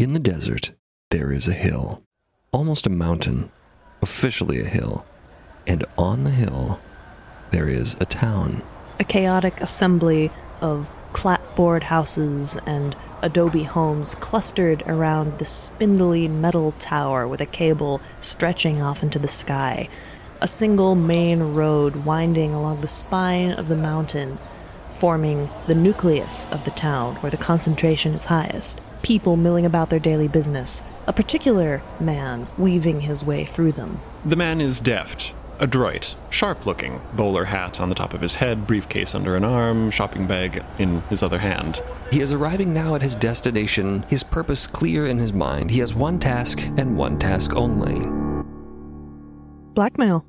In the desert, there is a hill, almost a mountain, officially a hill. And on the hill, there is a town. A chaotic assembly of clapboard houses and adobe homes clustered around the spindly metal tower with a cable stretching off into the sky. A single main road winding along the spine of the mountain, forming the nucleus of the town where the concentration is highest. People milling about their daily business, a particular man weaving his way through them. The man is deft, adroit, sharp looking, bowler hat on the top of his head, briefcase under an arm, shopping bag in his other hand. He is arriving now at his destination, his purpose clear in his mind. He has one task and one task only. Blackmail.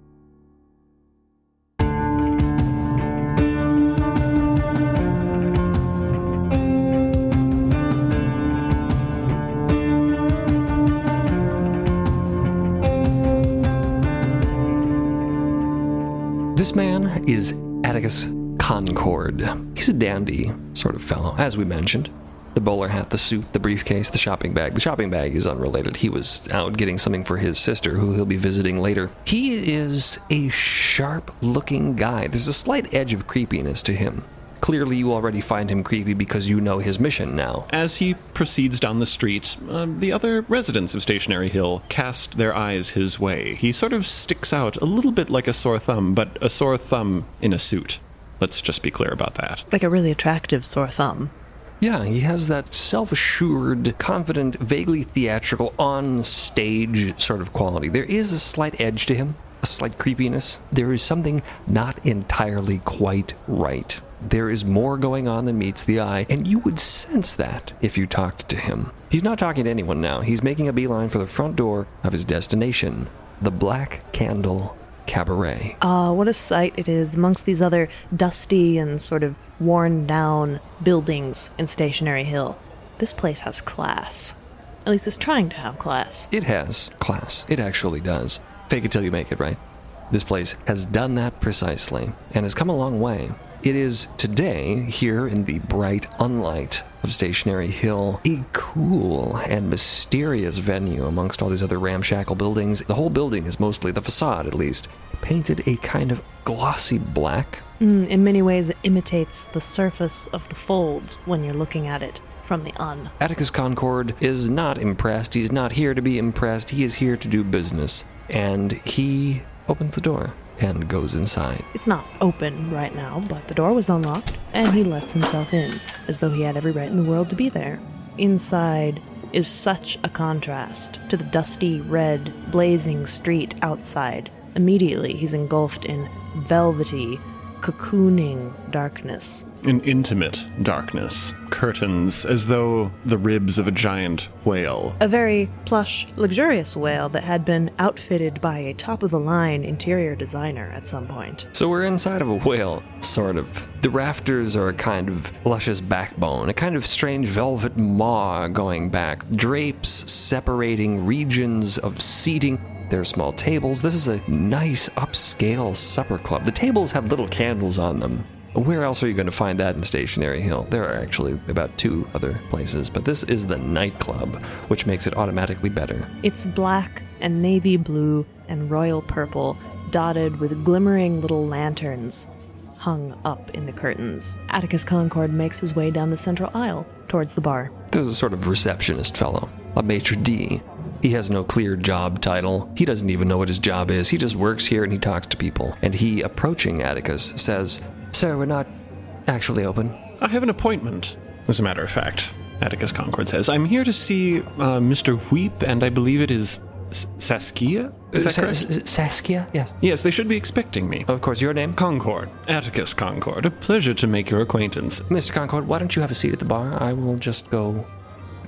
This man is Atticus Concord. He's a dandy sort of fellow, as we mentioned. The bowler hat, the suit, the briefcase, the shopping bag. The shopping bag is unrelated. He was out getting something for his sister, who he'll be visiting later. He is a sharp looking guy. There's a slight edge of creepiness to him. Clearly, you already find him creepy because you know his mission now. As he proceeds down the street, uh, the other residents of Stationary Hill cast their eyes his way. He sort of sticks out a little bit like a sore thumb, but a sore thumb in a suit. Let's just be clear about that. Like a really attractive sore thumb. Yeah, he has that self assured, confident, vaguely theatrical, on stage sort of quality. There is a slight edge to him, a slight creepiness. There is something not entirely quite right. There is more going on than meets the eye, and you would sense that if you talked to him. He's not talking to anyone now. He's making a beeline for the front door of his destination, the Black Candle Cabaret. Ah, what a sight it is amongst these other dusty and sort of worn down buildings in Stationary Hill. This place has class. At least it's trying to have class. It has class. It actually does. Fake it till you make it, right? This place has done that precisely and has come a long way. It is today, here in the bright unlight of Stationary Hill, a cool and mysterious venue amongst all these other ramshackle buildings. The whole building is mostly, the facade at least, painted a kind of glossy black. Mm, in many ways, it imitates the surface of the fold when you're looking at it from the un. Atticus Concord is not impressed. He's not here to be impressed. He is here to do business. And he opens the door and goes inside. It's not open right now, but the door was unlocked, and he lets himself in, as though he had every right in the world to be there. Inside is such a contrast to the dusty, red, blazing street outside. Immediately, he's engulfed in velvety, cocooning darkness. An intimate darkness. Curtains as though the ribs of a giant whale. A very plush, luxurious whale that had been outfitted by a top of the line interior designer at some point. So we're inside of a whale, sort of. The rafters are a kind of luscious backbone, a kind of strange velvet maw going back, drapes separating regions of seating. There are small tables. This is a nice upscale supper club. The tables have little candles on them. Where else are you going to find that in Stationary Hill? There are actually about two other places, but this is the nightclub, which makes it automatically better. It's black and navy blue and royal purple, dotted with glimmering little lanterns hung up in the curtains. Atticus Concord makes his way down the central aisle towards the bar. There's a sort of receptionist fellow, a maitre d'. He has no clear job title. He doesn't even know what his job is. He just works here and he talks to people. And he, approaching Atticus, says, Sir, we're not actually open. I have an appointment, as a matter of fact, Atticus Concord says. I'm here to see uh, Mr. Weep, and I believe it is S- Saskia? Is that correct? S- Saskia? Yes. Yes, they should be expecting me. Of course, your name? Concord, Atticus Concord. A pleasure to make your acquaintance. Mr. Concord, why don't you have a seat at the bar? I will just go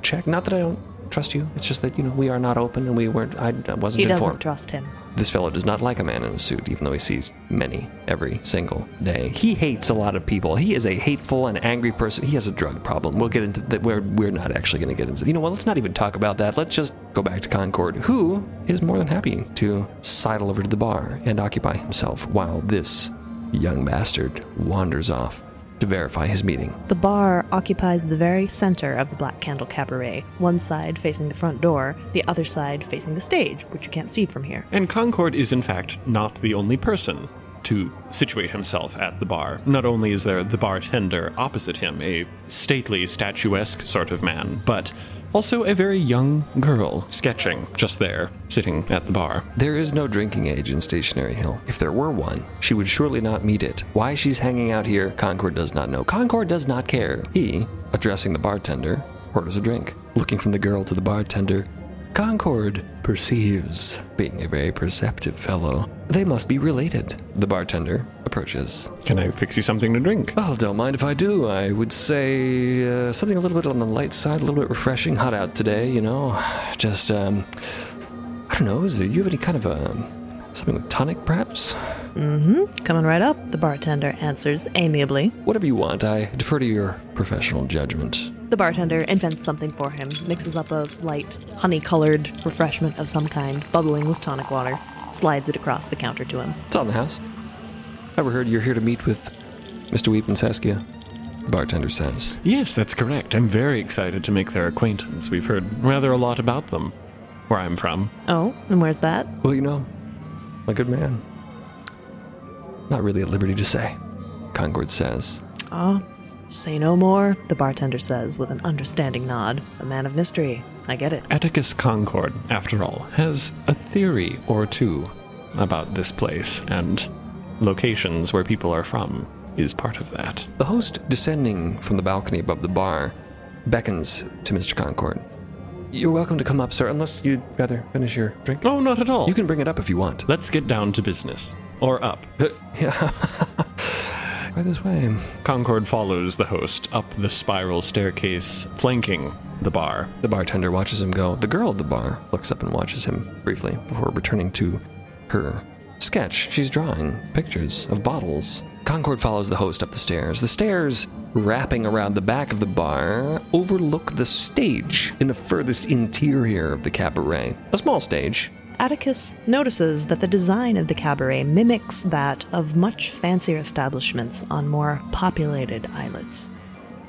check. Not that I don't trust you. It's just that, you know, we are not open and we weren't, I wasn't He doesn't informed. trust him. This fellow does not like a man in a suit, even though he sees many every single day. He hates a lot of people. He is a hateful and angry person. He has a drug problem. We'll get into that. We're, we're not actually going to get into You know what? Let's not even talk about that. Let's just go back to Concord, who is more than happy to sidle over to the bar and occupy himself while this young bastard wanders off to verify his meeting. The bar occupies the very center of the Black Candle Cabaret, one side facing the front door, the other side facing the stage, which you can't see from here. And Concord is, in fact, not the only person to situate himself at the bar. Not only is there the bartender opposite him, a stately, statuesque sort of man, but also a very young girl sketching just there, sitting at the bar. There is no drinking age in Stationary Hill. If there were one, she would surely not meet it. Why she's hanging out here, Concord does not know. Concord does not care. He, addressing the bartender, orders a drink. Looking from the girl to the bartender, Concord perceives, being a very perceptive fellow, they must be related. The bartender approaches. Can I fix you something to drink? Oh, don't mind if I do. I would say uh, something a little bit on the light side, a little bit refreshing. Hot out today, you know. Just, um, I don't know. Is there, you have any kind of a something with tonic, perhaps? Mm-hmm. Coming right up, the bartender answers amiably. Whatever you want. I defer to your professional judgment. The bartender invents something for him, mixes up a light, honey colored refreshment of some kind, bubbling with tonic water, slides it across the counter to him. It's on the house. Ever heard you're here to meet with Mr. Weep and Saskia? The bartender says. Yes, that's correct. I'm very excited to make their acquaintance. We've heard rather a lot about them, where I'm from. Oh, and where's that? Well, you know, my good man. Not really at liberty to say, Concord says. Ah, say no more, the bartender says with an understanding nod. A man of mystery. I get it. Atticus Concord, after all, has a theory or two about this place, and locations where people are from is part of that. The host, descending from the balcony above the bar, beckons to Mr. Concord. You're welcome to come up, sir, unless you'd rather finish your drink. Oh, not at all. You can bring it up if you want. Let's get down to business. Or up. Uh, By this way. Concord follows the host up the spiral staircase flanking the bar. The bartender watches him go. The girl at the bar looks up and watches him briefly before returning to her sketch. She's drawing pictures of bottles. Concord follows the host up the stairs. The stairs, wrapping around the back of the bar, overlook the stage in the furthest interior of the cabaret. A small stage. Atticus notices that the design of the cabaret mimics that of much fancier establishments on more populated islets.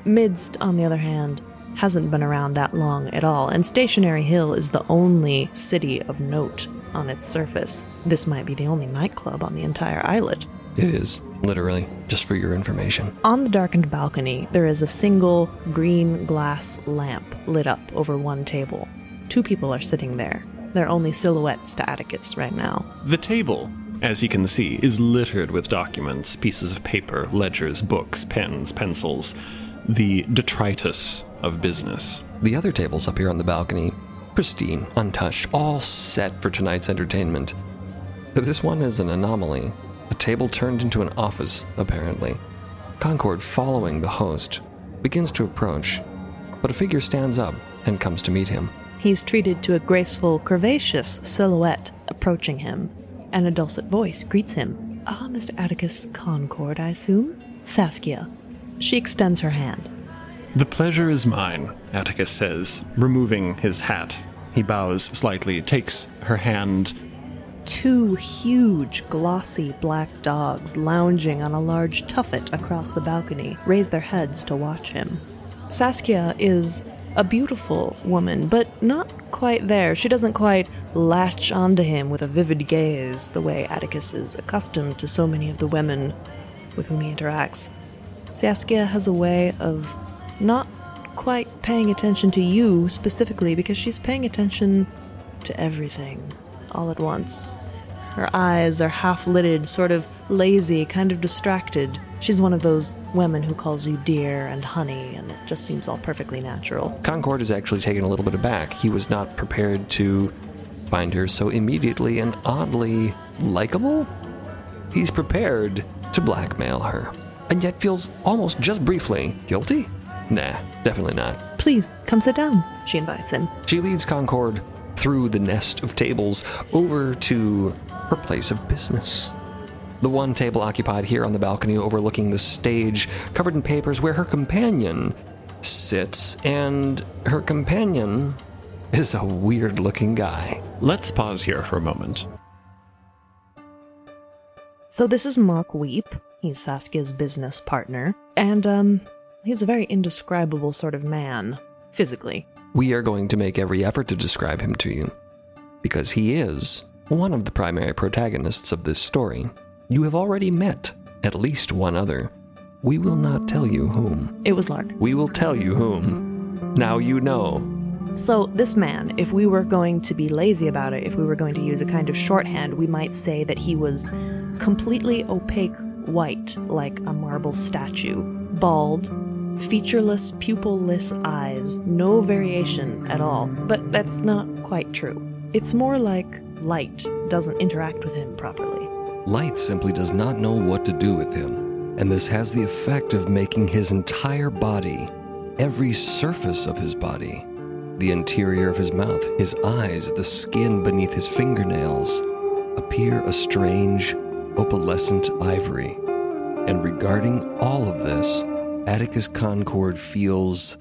Midst, on the other hand, hasn't been around that long at all, and Stationary Hill is the only city of note on its surface. This might be the only nightclub on the entire islet. It is, literally, just for your information. On the darkened balcony, there is a single green glass lamp lit up over one table. Two people are sitting there. They're only silhouettes to Atticus right now. The table, as you can see, is littered with documents, pieces of paper, ledgers, books, pens, pencils, the detritus of business. The other tables up here on the balcony, pristine, untouched, all set for tonight's entertainment. But this one is an anomaly. A table turned into an office, apparently. Concord, following the host, begins to approach, but a figure stands up and comes to meet him. He's treated to a graceful, curvaceous silhouette approaching him, and a dulcet voice greets him. Ah, Mr. Atticus Concord, I assume? Saskia. She extends her hand. The pleasure is mine, Atticus says, removing his hat. He bows slightly, takes her hand. Two huge, glossy black dogs lounging on a large tuffet across the balcony raise their heads to watch him. Saskia is a beautiful woman, but not quite there. She doesn't quite latch onto him with a vivid gaze the way Atticus is accustomed to so many of the women with whom he interacts. Saskia has a way of not quite paying attention to you specifically because she's paying attention to everything all at once. Her eyes are half lidded, sort of lazy, kind of distracted. She's one of those women who calls you dear and honey, and it just seems all perfectly natural. Concord is actually taken a little bit aback. He was not prepared to find her so immediately and oddly likable. He's prepared to blackmail her, and yet feels almost just briefly guilty? Nah, definitely not. Please, come sit down, she invites him. She leads Concord through the nest of tables over to her place of business. The one table occupied here on the balcony overlooking the stage, covered in papers, where her companion sits, and her companion is a weird looking guy. Let's pause here for a moment. So this is Mock Weep. He's Saskia's business partner. And, um, he's a very indescribable sort of man, physically. We are going to make every effort to describe him to you, because he is one of the primary protagonists of this story. You have already met at least one other. We will not tell you whom. It was Lark. We will tell you whom. Now you know. So, this man, if we were going to be lazy about it, if we were going to use a kind of shorthand, we might say that he was completely opaque white, like a marble statue, bald, featureless, pupilless eyes, no variation at all. But that's not quite true. It's more like light doesn't interact with him properly. Light simply does not know what to do with him, and this has the effect of making his entire body, every surface of his body, the interior of his mouth, his eyes, the skin beneath his fingernails, appear a strange, opalescent ivory. And regarding all of this, Atticus Concord feels,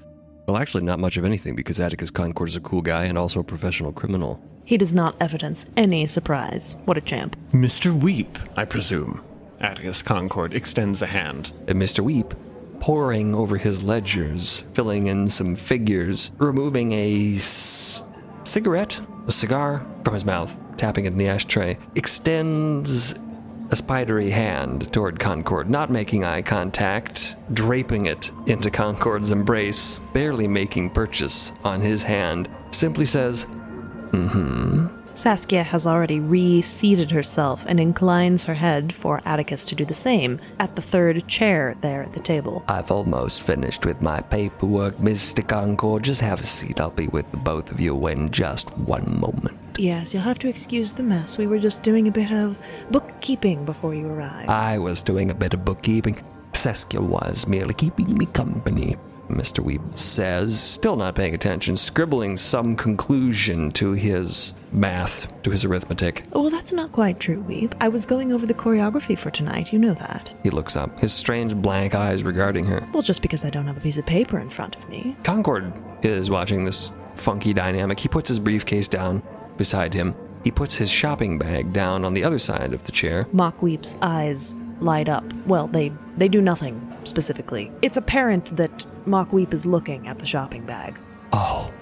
well, actually, not much of anything because Atticus Concord is a cool guy and also a professional criminal. He does not evidence any surprise. What a champ. Mr. Weep, I presume. Atticus Concord extends a hand. Uh, and Mr. Weep, poring over his ledgers, filling in some figures, removing a s- cigarette, a cigar from his mouth, tapping it in the ashtray, extends a spidery hand toward Concord, not making eye contact, draping it into Concord's embrace, barely making purchase on his hand, simply says, Mm-hmm. Saskia has already reseated herself and inclines her head for Atticus to do the same at the third chair there at the table. I've almost finished with my paperwork, Mr. Concord. Just have a seat. I'll be with the both of you in just one moment. Yes, you'll have to excuse the mess. We were just doing a bit of bookkeeping before you arrived. I was doing a bit of bookkeeping. Saskia was merely keeping me company. Mr. Weep says, still not paying attention, scribbling some conclusion to his math, to his arithmetic. Oh, well, that's not quite true, Weep. I was going over the choreography for tonight. You know that. He looks up, his strange blank eyes regarding her. Well, just because I don't have a piece of paper in front of me. Concord is watching this funky dynamic. He puts his briefcase down beside him. He puts his shopping bag down on the other side of the chair. Mock Weep's eyes light up. Well, they they do nothing specifically. It's apparent that Mock Weep is looking at the shopping bag. Oh,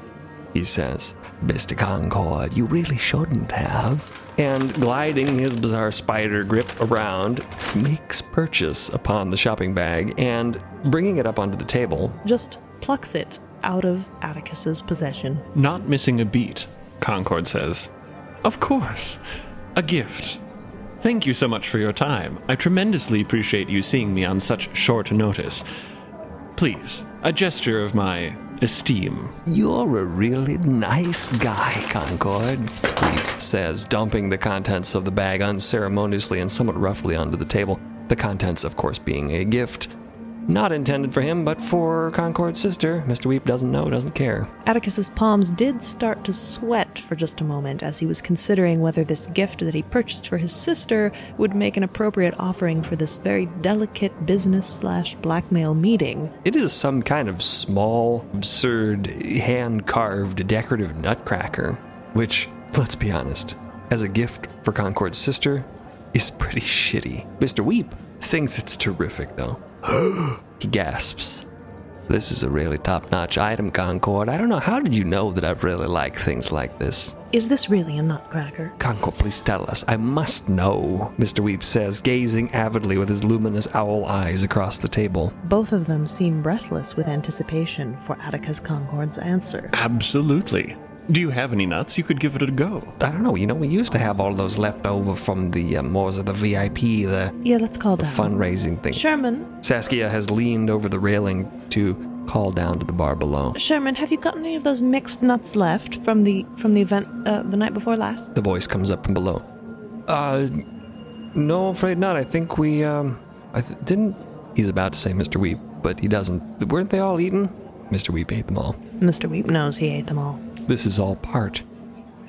he says, Mr. Concord, you really shouldn't have. And gliding his bizarre spider grip around, makes purchase upon the shopping bag and bringing it up onto the table. Just plucks it out of Atticus's possession. Not missing a beat, Concord says. Of course. A gift. Thank you so much for your time. I tremendously appreciate you seeing me on such short notice. Please, a gesture of my esteem. You're a really nice guy, Concord, he says, dumping the contents of the bag unceremoniously and somewhat roughly onto the table. The contents, of course, being a gift. Not intended for him, but for Concord's sister. Mr. Weep doesn't know, doesn't care. Atticus's palms did start to sweat for just a moment as he was considering whether this gift that he purchased for his sister would make an appropriate offering for this very delicate business slash blackmail meeting. It is some kind of small, absurd, hand carved decorative nutcracker, which, let's be honest, as a gift for Concord's sister, is pretty shitty. Mr. Weep thinks it's terrific, though. he gasps. This is a really top notch item, Concord. I don't know, how did you know that I really like things like this? Is this really a nutcracker? Concord, please tell us. I must know, Mr. Weep says, gazing avidly with his luminous owl eyes across the table. Both of them seem breathless with anticipation for Atticus Concord's answer. Absolutely. Do you have any nuts? You could give it a go. I don't know, you know, we used to have all those left over from the uh, more of the VIP, the Yeah, let's call down. fundraising thing. Sherman, Saskia has leaned over the railing to call down to the bar below. Sherman, have you got any of those mixed nuts left from the from the event uh, the night before last? The voice comes up from below. Uh, no, afraid not. I think we, um, I th- didn't. He's about to say Mr. Weep, but he doesn't. Weren't they all eaten? Mr. Weep ate them all. Mr. Weep knows he ate them all. This is all part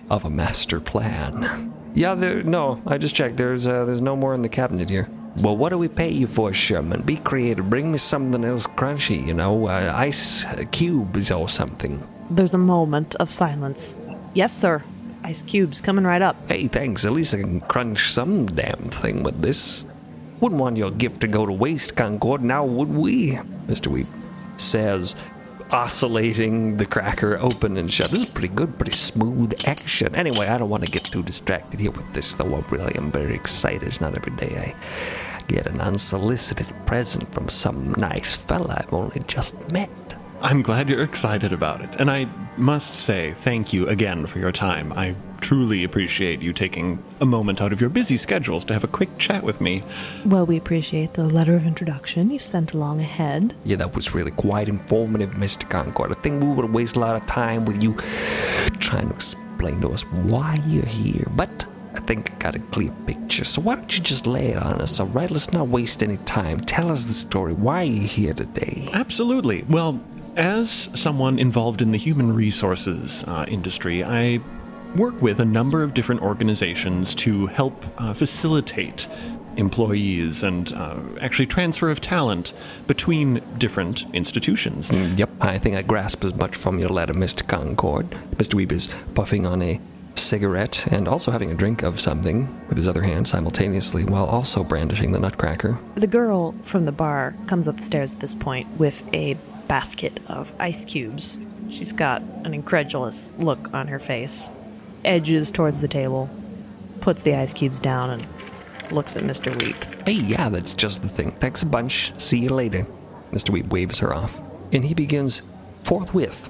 of a master plan. Yeah, there. No, I just checked. There's, uh, there's no more in the cabinet here. Well, what do we pay you for, Sherman? Be creative. Bring me something else crunchy. You know, uh, ice cubes or something. There's a moment of silence. Yes, sir. Ice cubes coming right up. Hey, thanks. At least I can crunch some damn thing with this. Wouldn't want your gift to go to waste, Concord, now would we? Mr. Weep says, oscillating the cracker open and shut. This is pretty good, pretty smooth action. Anyway, I don't want to get too distracted here with this, though. I really am very excited. It's not every day I get an unsolicited present from some nice fella I've only just met. I'm glad you're excited about it. And I must say, thank you again for your time. I truly appreciate you taking a moment out of your busy schedules to have a quick chat with me. Well, we appreciate the letter of introduction you sent along ahead. Yeah, that was really quite informative, Mr. Concord. I think we would waste a lot of time with you trying to explain to us why you're here. But I think I got a clear picture. So why don't you just lay it on us, all right? Let's not waste any time. Tell us the story. Why are you here today? Absolutely. Well, as someone involved in the human resources uh, industry, I work with a number of different organizations to help uh, facilitate employees and uh, actually transfer of talent between different institutions. Yep, I think I grasp as much from your letter, Mr. Concord. Mr. Weep is puffing on a cigarette and also having a drink of something with his other hand simultaneously while also brandishing the nutcracker. The girl from the bar comes up the stairs at this point with a basket of ice cubes. She's got an incredulous look on her face, edges towards the table, puts the ice cubes down, and looks at Mr. Weep. Hey, yeah, that's just the thing. Thanks a bunch. See you later. Mr. Weep waves her off, and he begins forthwith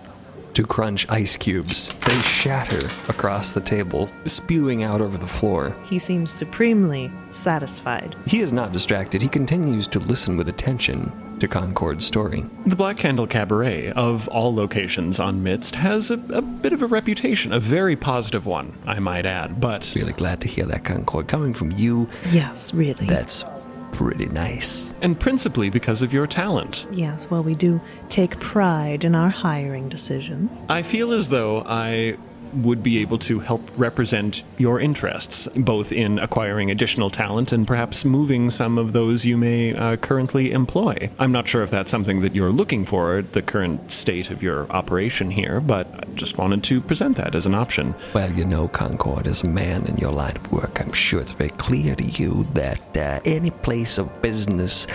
to crunch ice cubes. They shatter across the table, spewing out over the floor. He seems supremely satisfied. He is not distracted. He continues to listen with attention to Concord's story. The Black Candle Cabaret, of all locations on Midst, has a, a bit of a reputation, a very positive one, I might add. But Really glad to hear that, Concord. Coming from you, Yes, really. that's pretty nice. and principally because of your talent. yes, well, we do take pride in our hiring decisions. I feel as though I would be able to help represent your interests, both in acquiring additional talent and perhaps moving some of those you may uh, currently employ. I'm not sure if that's something that you're looking for at the current state of your operation here, but I just wanted to present that as an option. Well, you know, Concord, as a man in your line of work, I'm sure it's very clear to you that uh, any place of business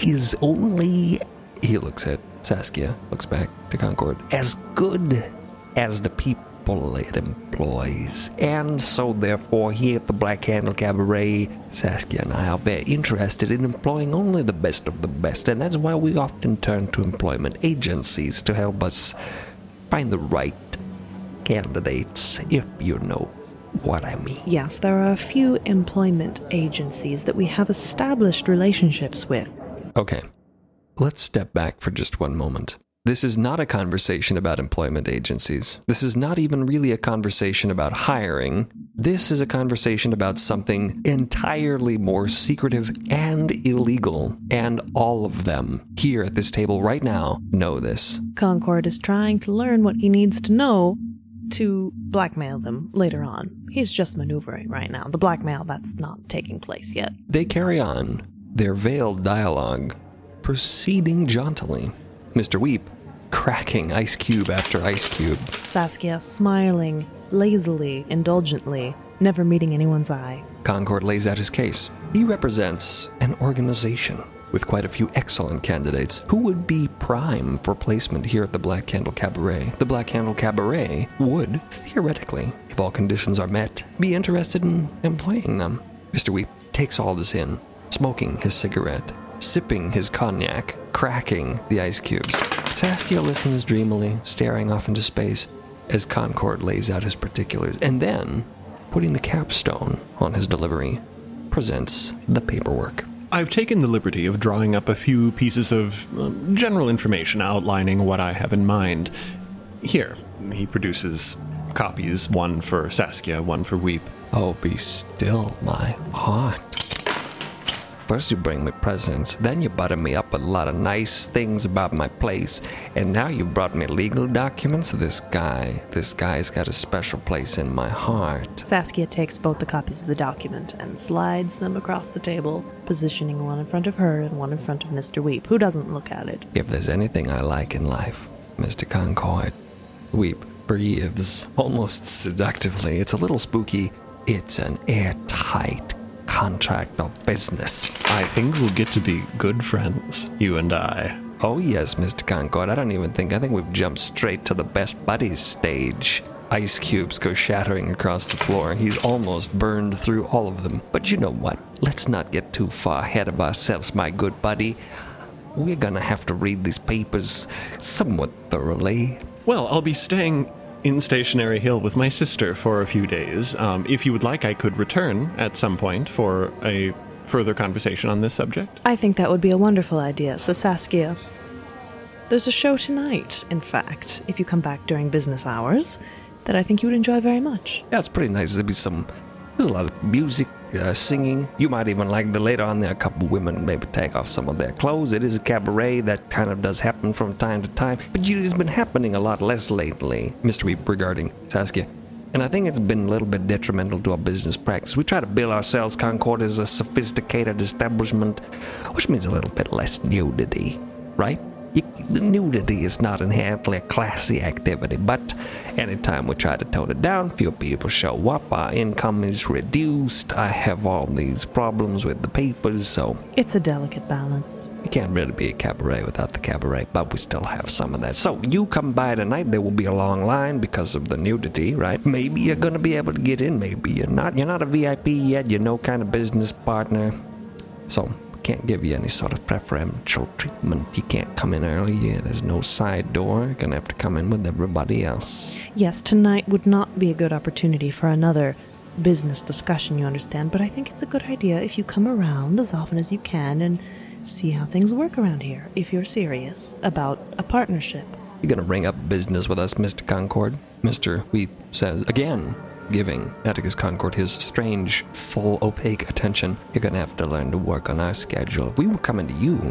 is only. He looks at Saskia, looks back to Concord, as good as the people it employs. And so, therefore, here at the Black Candle Cabaret, Saskia and I are very interested in employing only the best of the best, and that's why we often turn to employment agencies to help us find the right candidates, if you know what I mean. Yes, there are a few employment agencies that we have established relationships with. Okay, let's step back for just one moment. This is not a conversation about employment agencies. This is not even really a conversation about hiring. This is a conversation about something entirely more secretive and illegal. And all of them here at this table right now know this. Concord is trying to learn what he needs to know to blackmail them later on. He's just maneuvering right now. The blackmail, that's not taking place yet. They carry on their veiled dialogue, proceeding jauntily. Mr. Weep cracking ice cube after ice cube. Saskia smiling lazily, indulgently, never meeting anyone's eye. Concord lays out his case. He represents an organization with quite a few excellent candidates who would be prime for placement here at the Black Candle Cabaret. The Black Candle Cabaret would, theoretically, if all conditions are met, be interested in employing them. Mr. Weep takes all this in, smoking his cigarette, sipping his cognac, cracking the ice cubes. Saskia listens dreamily, staring off into space as Concord lays out his particulars, and then, putting the capstone on his delivery, presents the paperwork. I've taken the liberty of drawing up a few pieces of uh, general information outlining what I have in mind. Here, he produces copies, one for Saskia, one for Weep. Oh, be still, my heart. First, you bring me presents, then you butter me up with a lot of nice things about my place, and now you brought me legal documents. This guy, this guy's got a special place in my heart. Saskia takes both the copies of the document and slides them across the table, positioning one in front of her and one in front of Mr. Weep, who doesn't look at it. If there's anything I like in life, Mr. Concord, Weep breathes almost seductively. It's a little spooky. It's an airtight contract of business. I think we'll get to be good friends, you and I. Oh, yes, Mr. Concord. I don't even think, I think we've jumped straight to the best buddies stage. Ice cubes go shattering across the floor. He's almost burned through all of them. But you know what? Let's not get too far ahead of ourselves, my good buddy. We're gonna have to read these papers somewhat thoroughly. Well, I'll be staying in Stationary Hill with my sister for a few days. Um, if you would like, I could return at some point for a further conversation on this subject. I think that would be a wonderful idea. So, Saskia, there's a show tonight, in fact, if you come back during business hours, that I think you would enjoy very much. Yeah, it's pretty nice. There'll be some, there's a lot of music, uh, singing. You might even like the later on there, a couple women maybe take off some of their clothes. It is a cabaret that kind of does happen from time to time, but you, it's been happening a lot less lately, Mr. Weep, regarding Saskia. And I think it's been a little bit detrimental to our business practice. We try to bill ourselves, Concord, as a sophisticated establishment, which means a little bit less nudity, right? Nudity is not inherently a classy activity, but anytime we try to tone it down, few people show up, our income is reduced, I have all these problems with the papers, so It's a delicate balance. It can't really be a cabaret without the cabaret, but we still have some of that. So you come by tonight, there will be a long line because of the nudity, right? Maybe you're gonna be able to get in, maybe you're not. You're not a VIP yet, you're no kind of business partner. So can't give you any sort of preferential treatment. You can't come in early, there's no side door. You're gonna have to come in with everybody else. Yes, tonight would not be a good opportunity for another business discussion, you understand, but I think it's a good idea if you come around as often as you can and see how things work around here, if you're serious about a partnership. You're gonna bring up business with us, Mr. Concord? Mr. Weep says again, giving Atticus Concord his strange, full, opaque attention. You're gonna have to learn to work on our schedule. If we were coming to you,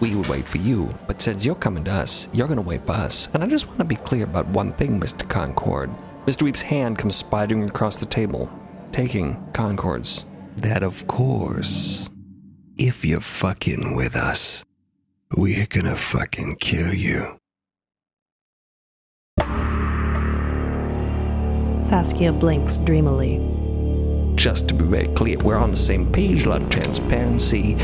we would wait for you. But since you're coming to us, you're gonna wait for us. And I just want to be clear about one thing, Mr. Concord. Mr. Weep's hand comes spidering across the table, taking Concord's. That, of course, if you're fucking with us, we're gonna fucking kill you. Saskia blinks dreamily. Just to be very clear, we're on the same page, a lot of transparency,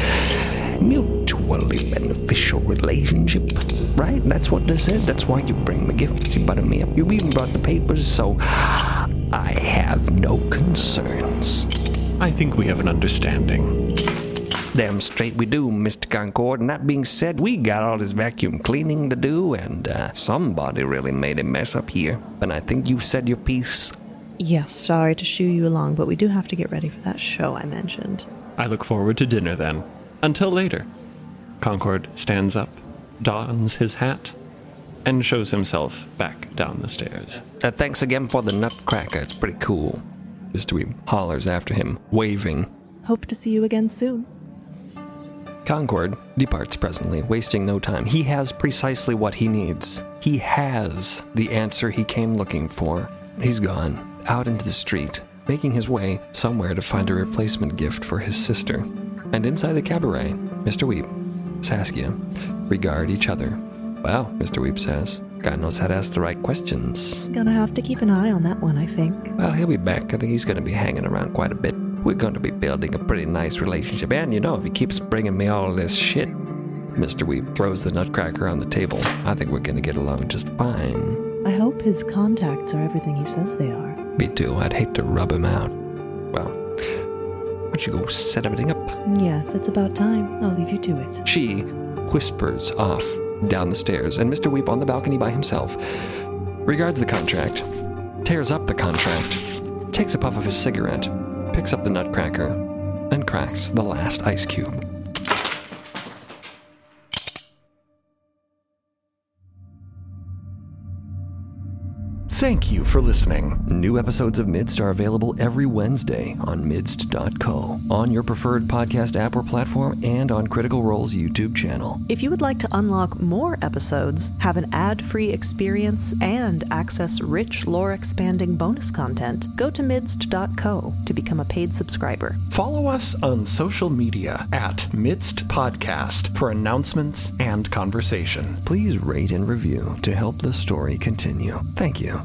mutually beneficial relationship, right? That's what this is. That's why you bring me gifts, you butter me up. You even brought the papers, so I have no concerns. I think we have an understanding. Damn straight we do, Mr. Concord. And that being said, we got all this vacuum cleaning to do, and uh, somebody really made a mess up here. And I think you've said your piece. Yes, sorry to shoo you along, but we do have to get ready for that show I mentioned. I look forward to dinner then. Until later. Concord stands up, dons his hat, and shows himself back down the stairs. Uh, thanks again for the nutcracker. It's pretty cool. Mr. Weep hollers after him, waving. Hope to see you again soon. Concord departs presently, wasting no time. He has precisely what he needs. He has the answer he came looking for. He's gone out into the street, making his way somewhere to find a replacement gift for his sister. And inside the cabaret, Mr. Weep, Saskia, regard each other. Well, Mr. Weep says, God knows how to ask the right questions. Gonna have to keep an eye on that one, I think. Well, he'll be back. I think he's going to be hanging around quite a bit. We're going to be building a pretty nice relationship. And you know, if he keeps bringing me all this shit, Mr. Weep throws the nutcracker on the table. I think we're going to get along just fine. I hope his contacts are everything he says they are. Me too. I'd hate to rub him out. Well, why don't you go set everything up? Yes, it's about time. I'll leave you to it. She whispers off down the stairs, and Mr. Weep on the balcony by himself regards the contract, tears up the contract, takes a puff of his cigarette, picks up the nutcracker, and cracks the last ice cube. Thank you for listening. New episodes of Midst are available every Wednesday on midst.co, on your preferred podcast app or platform, and on Critical Role's YouTube channel. If you would like to unlock more episodes, have an ad free experience, and access rich lore expanding bonus content, go to midst.co to become a paid subscriber. Follow us on social media at Midst Podcast for announcements and conversation. Please rate and review to help the story continue. Thank you.